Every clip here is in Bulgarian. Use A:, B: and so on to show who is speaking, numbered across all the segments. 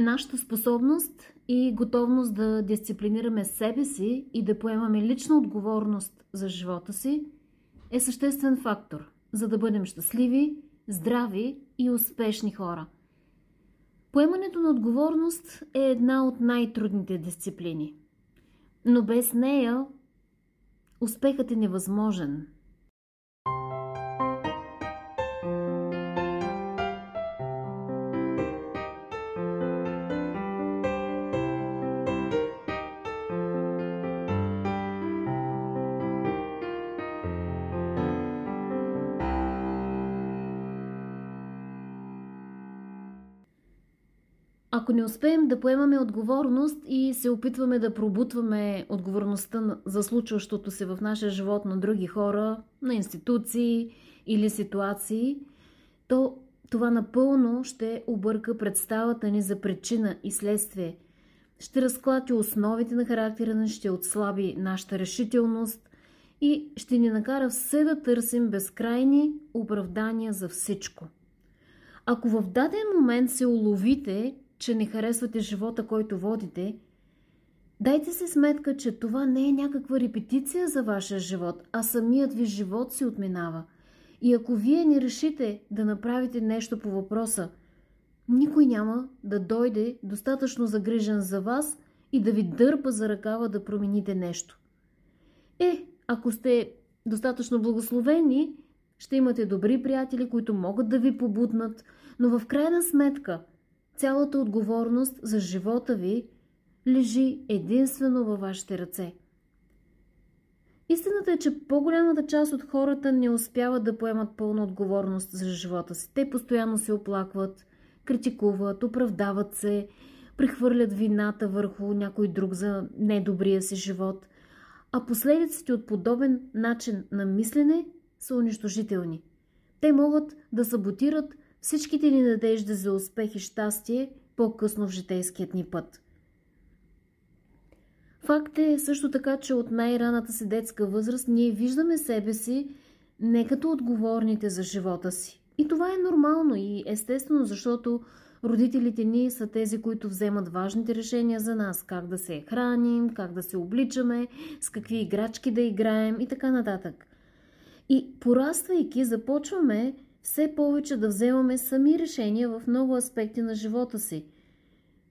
A: Нашата способност и готовност да дисциплинираме себе си и да поемаме лична отговорност за живота си е съществен фактор, за да бъдем щастливи, здрави и успешни хора. Поемането на отговорност е една от най-трудните дисциплини. Но без нея успехът е невъзможен – Ако не успеем да поемаме отговорност и се опитваме да пробутваме отговорността за случващото се в нашия живот на други хора, на институции или ситуации, то това напълно ще обърка представата ни за причина и следствие. Ще разклати основите на характера ни, ще отслаби нашата решителност и ще ни накара все да търсим безкрайни оправдания за всичко. Ако в даден момент се уловите, че не харесвате живота, който водите, дайте се сметка, че това не е някаква репетиция за вашия живот, а самият ви живот си отминава. И ако вие не решите да направите нещо по въпроса, никой няма да дойде достатъчно загрижен за вас и да ви дърпа за ръкава да промените нещо. Е, ако сте достатъчно благословени, ще имате добри приятели, които могат да ви побуднат, но в крайна сметка Цялата отговорност за живота ви лежи единствено във вашите ръце. Истината е, че по-голямата част от хората не успяват да поемат пълна отговорност за живота си. Те постоянно се оплакват, критикуват, оправдават се, прехвърлят вината върху някой друг за недобрия си живот. А последиците от подобен начин на мислене са унищожителни. Те могат да саботират всичките ни надежди за успех и щастие по-късно в житейският ни път. Факт е също така, че от най-раната си детска възраст ние виждаме себе си не като отговорните за живота си. И това е нормално и естествено, защото родителите ни са тези, които вземат важните решения за нас. Как да се храним, как да се обличаме, с какви играчки да играем и така нататък. И пораствайки, започваме все повече да вземаме сами решения в много аспекти на живота си.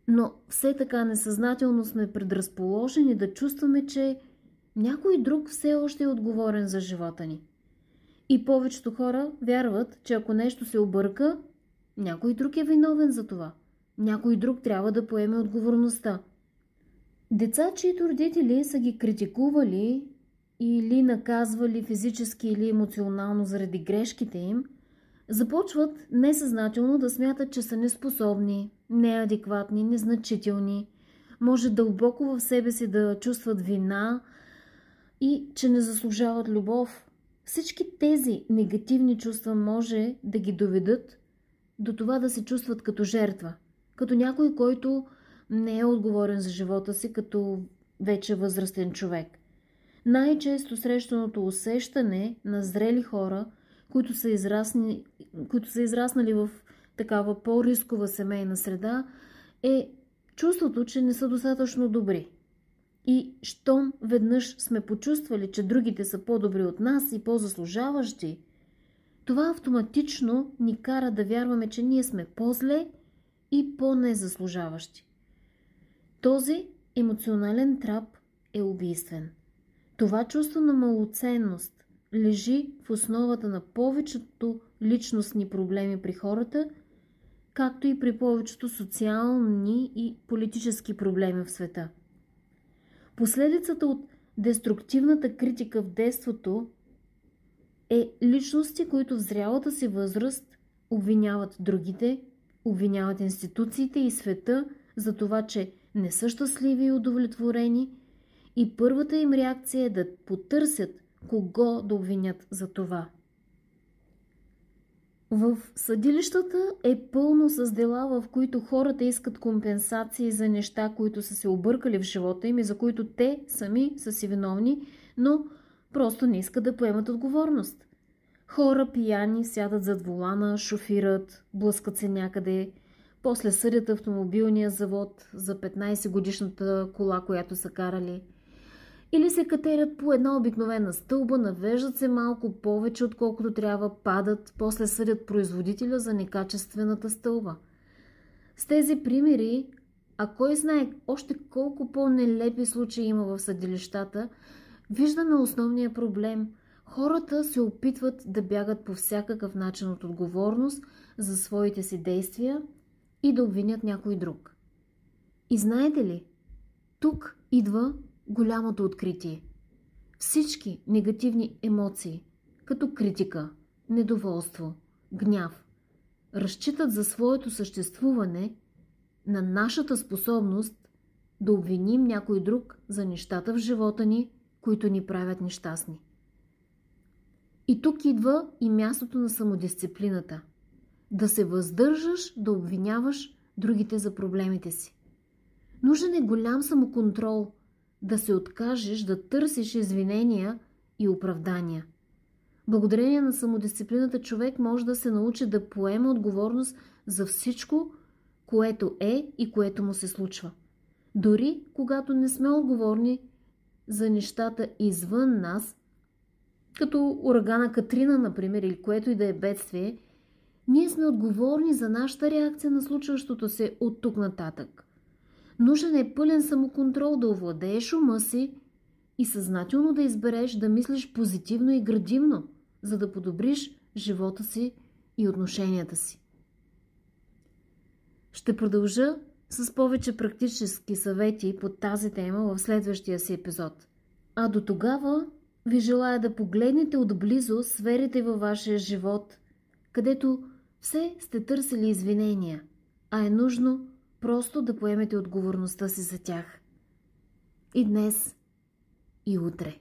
A: Но все така несъзнателно сме предразположени да чувстваме, че някой друг все още е отговорен за живота ни. И повечето хора вярват, че ако нещо се обърка, някой друг е виновен за това. Някой друг трябва да поеме отговорността. Деца, чието родители са ги критикували или наказвали физически или емоционално заради грешките им – започват несъзнателно да смятат, че са неспособни, неадекватни, незначителни, може дълбоко в себе си да чувстват вина и че не заслужават любов. Всички тези негативни чувства може да ги доведат до това да се чувстват като жертва, като някой, който не е отговорен за живота си като вече възрастен човек. Най-често срещаното усещане на зрели хора – които са, израсни, които са израснали в такава по-рискова семейна среда, е чувството, че не са достатъчно добри. И щом веднъж сме почувствали, че другите са по-добри от нас и по-заслужаващи, това автоматично ни кара да вярваме, че ние сме по-зле и по-незаслужаващи. Този емоционален трап е убийствен. Това чувство на малоценност, лежи в основата на повечето личностни проблеми при хората, както и при повечето социални и политически проблеми в света. Последицата от деструктивната критика в детството е личности, които в зрялата си възраст обвиняват другите, обвиняват институциите и света за това, че не са щастливи и удовлетворени и първата им реакция е да потърсят кого да обвинят за това. В съдилищата е пълно с дела, в които хората искат компенсации за неща, които са се объркали в живота им и за които те сами са си виновни, но просто не искат да поемат отговорност. Хора пияни сядат зад волана, шофират, блъскат се някъде, после съдят автомобилния завод за 15 годишната кола, която са карали. Или се катерят по една обикновена стълба, навеждат се малко повече, отколкото трябва, падат, после съдят производителя за некачествената стълба. С тези примери, а кой знае още колко по-нелепи случаи има в съдилищата, виждаме основния проблем. Хората се опитват да бягат по всякакъв начин от отговорност за своите си действия и да обвинят някой друг. И знаете ли, тук идва голямото откритие. Всички негативни емоции, като критика, недоволство, гняв, разчитат за своето съществуване на нашата способност да обвиним някой друг за нещата в живота ни, които ни правят нещастни. И тук идва и мястото на самодисциплината. Да се въздържаш да обвиняваш другите за проблемите си. Нужен е голям самоконтрол, да се откажеш да търсиш извинения и оправдания. Благодарение на самодисциплината човек може да се научи да поема отговорност за всичко, което е и което му се случва. Дори когато не сме отговорни за нещата извън нас, като урагана Катрина, например, или което и да е бедствие, ние сме отговорни за нашата реакция на случващото се от тук нататък. Нужен е пълен самоконтрол да овладееш ума си и съзнателно да избереш да мислиш позитивно и градивно, за да подобриш живота си и отношенията си. Ще продължа с повече практически съвети по тази тема в следващия си епизод. А до тогава ви желая да погледнете отблизо сферите във вашия живот, където все сте търсили извинения, а е нужно просто да поемете отговорността си за тях. И днес, и утре.